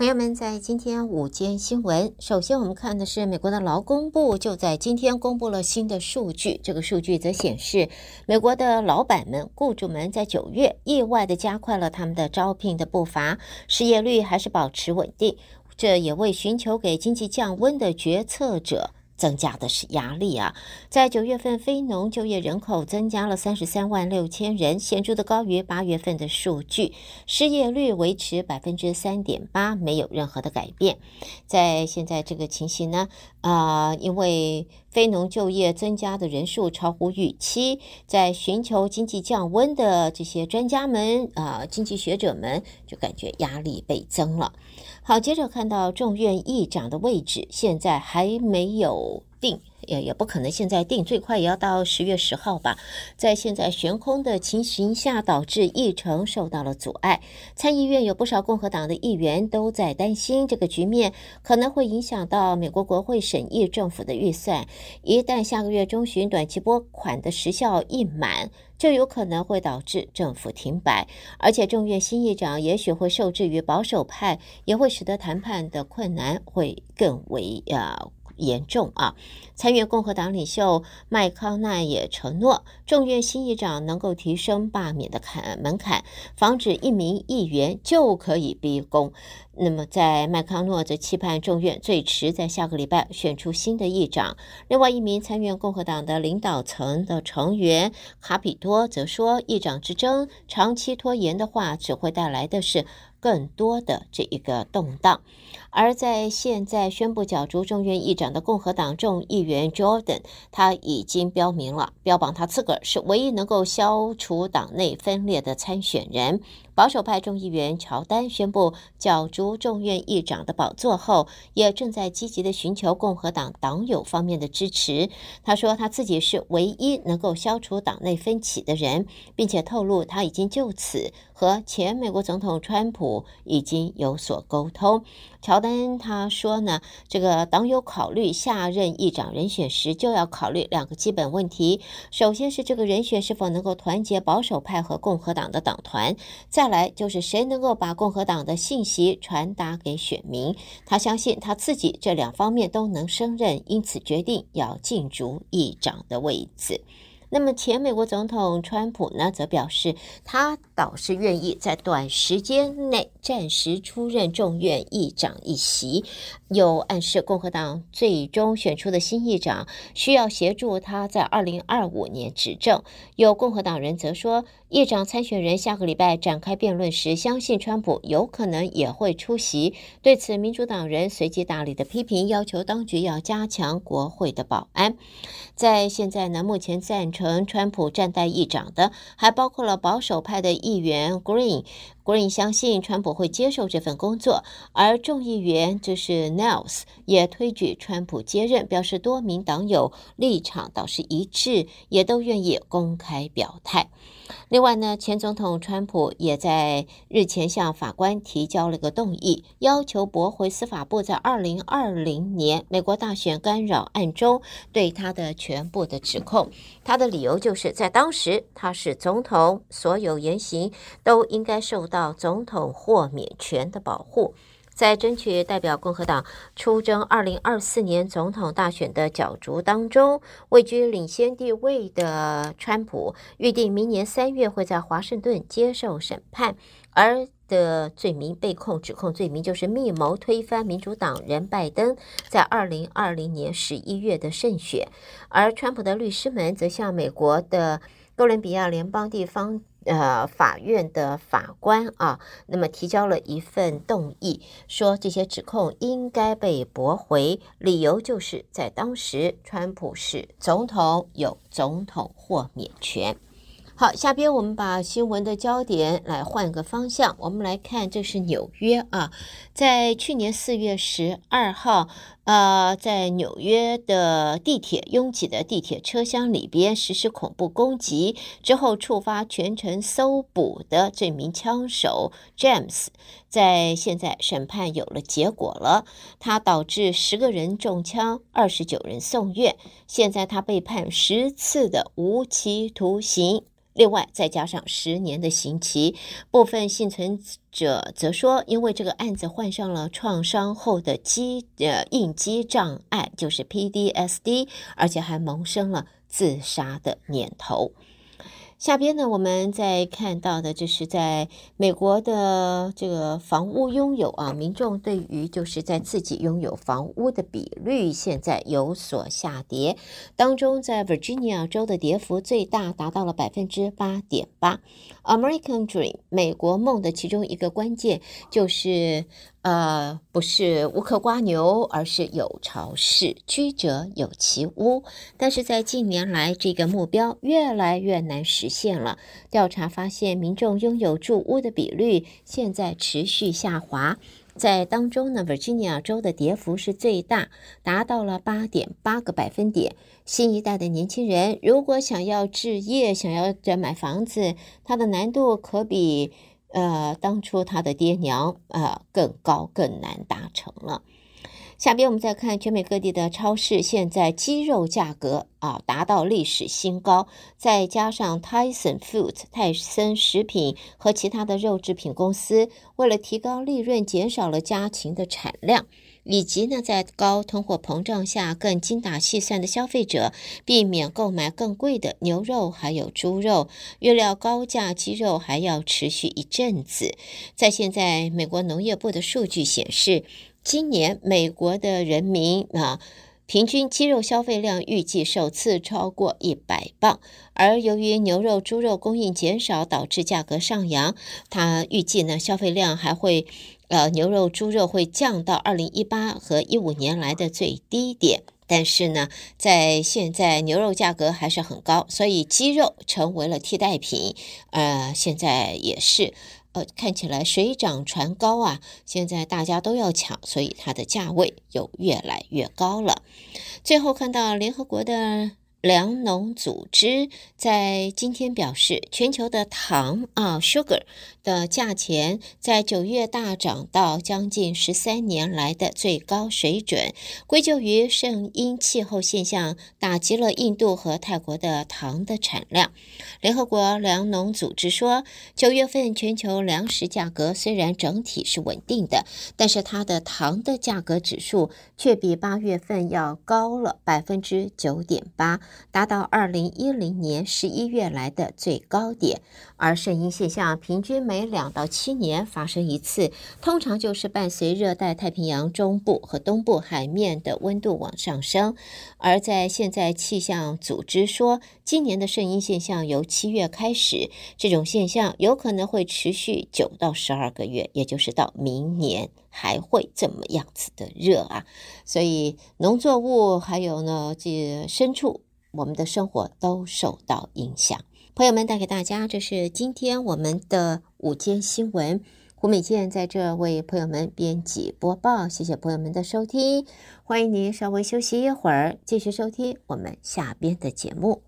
朋友们，在今天午间新闻，首先我们看的是美国的劳工部就在今天公布了新的数据。这个数据则显示，美国的老板们、雇主们在九月意外的加快了他们的招聘的步伐，失业率还是保持稳定。这也为寻求给经济降温的决策者。增加的是压力啊！在九月份，非农就业人口增加了三十三万六千人，显著的高于八月份的数据。失业率维持百分之三点八，没有任何的改变。在现在这个情形呢，啊、因为非农就业增加的人数超乎预期，在寻求经济降温的这些专家们啊、经济学者们就感觉压力倍增了。好，接着看到众院议长的位置，现在还没有定。也也不可能现在定，最快也要到十月十号吧。在现在悬空的情形下，导致议程受到了阻碍。参议院有不少共和党的议员都在担心，这个局面可能会影响到美国国会审议政府的预算。一旦下个月中旬短期拨款的时效一满，就有可能会导致政府停摆。而且众院新议长也许会受制于保守派，也会使得谈判的困难会更为呃。严重啊！参院共和党领袖麦康奈也承诺，众院新议长能够提升罢免的坎门槛，防止一名议员就可以逼宫。那么，在麦康诺则期盼众院最迟在下个礼拜选出新的议长。另外一名参院共和党的领导层的成员卡比多则说，议长之争长期拖延的话，只会带来的是。更多的这一个动荡，而在现在宣布角逐众院议长的共和党众议员 Jordan，他已经标明了，标榜他自个儿是唯一能够消除党内分裂的参选人。保守派众议员乔丹宣布角逐众院议长的宝座后，也正在积极的寻求共和党党友方面的支持。他说他自己是唯一能够消除党内分歧的人，并且透露他已经就此和前美国总统川普已经有所沟通。乔丹他说呢，这个党友考虑下任议长人选时，就要考虑两个基本问题：首先是这个人选是否能够团结保守派和共和党的党团；再来就是谁能够把共和党的信息传达给选民。他相信他自己这两方面都能胜任，因此决定要竞逐议长的位置。那么前美国总统川普呢，则表示他倒是愿意在短时间内暂时出任众院议长一席，又暗示共和党最终选出的新议长需要协助他在二零二五年执政。有共和党人则说，议长参选人下个礼拜展开辩论时，相信川普有可能也会出席。对此，民主党人随即大力的批评，要求当局要加强国会的保安。在现在呢，目前赞成川普站代议长的，还包括了保守派的议员 Green。国人相信川普会接受这份工作，而众议员就是 Niles 也推举川普接任，表示多名党友立场倒是一致，也都愿意公开表态。另外呢，前总统川普也在日前向法官提交了个动议，要求驳回司法部在二零二零年美国大选干扰案中对他的全部的指控。他的理由就是在当时他是总统，所有言行都应该受到总统豁免权的保护。在争取代表共和党出征二零二四年总统大选的角逐当中，位居领先地位的川普预定明年三月会在华盛顿接受审判，而的罪名被控指控罪名就是密谋推翻民主党人拜登在二零二零年十一月的胜选，而川普的律师们则向美国的哥伦比亚联邦地方。呃，法院的法官啊，那么提交了一份动议，说这些指控应该被驳回，理由就是在当时川普是总统，有总统豁免权。好，下边我们把新闻的焦点来换个方向，我们来看，这是纽约啊，在去年四月十二号，呃，在纽约的地铁拥挤的地铁车厢里边实施恐怖攻击之后，触发全城搜捕的这名枪手 James，在现在审判有了结果了，他导致十个人中枪，二十九人送院，现在他被判十次的无期徒刑。另外再加上十年的刑期。部分幸存者则说，因为这个案子患上了创伤后的肌呃应激障碍，就是 PDSD，而且还萌生了自杀的念头。下边呢，我们再看到的，就是在美国的这个房屋拥有啊，民众对于就是在自己拥有房屋的比率现在有所下跌，当中在 Virginia 州的跌幅最大，达到了百分之八点八。American Dream 美国梦的其中一个关键就是。呃，不是无壳蜗牛，而是有巢氏，居者有其屋。但是在近年来，这个目标越来越难实现了。调查发现，民众拥有住屋的比率现在持续下滑。在当中呢，Virginia 州的跌幅是最大，达到了八点八个百分点。新一代的年轻人如果想要置业，想要再买房子，它的难度可比。呃，当初他的爹娘呃更高更难达成了。下边我们再看全美各地的超市，现在鸡肉价格啊达到历史新高，再加上 Tyson Foods 泰森食品和其他的肉制品公司为了提高利润，减少了家禽的产量。以及呢，在高通货膨胀下，更精打细算的消费者避免购买更贵的牛肉，还有猪肉。预料高价鸡肉还要持续一阵子。在现在，美国农业部的数据显示，今年美国的人民啊，平均鸡肉消费量预计首次超过一百磅。而由于牛肉、猪肉供应减少，导致价格上扬。他预计呢，消费量还会。呃，牛肉、猪肉会降到二零一八和一五年来的最低点，但是呢，在现在牛肉价格还是很高，所以鸡肉成为了替代品。呃，现在也是，呃，看起来水涨船高啊，现在大家都要抢，所以它的价位又越来越高了。最后看到联合国的。粮农组织在今天表示，全球的糖啊 （sugar） 的价钱在九月大涨到将近十三年来的最高水准，归咎于圣婴气候现象打击了印度和泰国的糖的产量。联合国粮农组织说，九月份全球粮食价格虽然整体是稳定的，但是它的糖的价格指数却比八月份要高了百分之九点八。达到二零一零年十一月来的最高点，而圣婴现象平均每两到七年发生一次，通常就是伴随热带太平洋中部和东部海面的温度往上升。而在现在气象组织说，今年的圣婴现象由七月开始，这种现象有可能会持续九到十二个月，也就是到明年还会这么样子的热啊！所以农作物还有呢，这牲畜。我们的生活都受到影响。朋友们，带给大家，这是今天我们的午间新闻。胡美健在这为朋友们编辑播报，谢谢朋友们的收听。欢迎您稍微休息一会儿，继续收听我们下边的节目。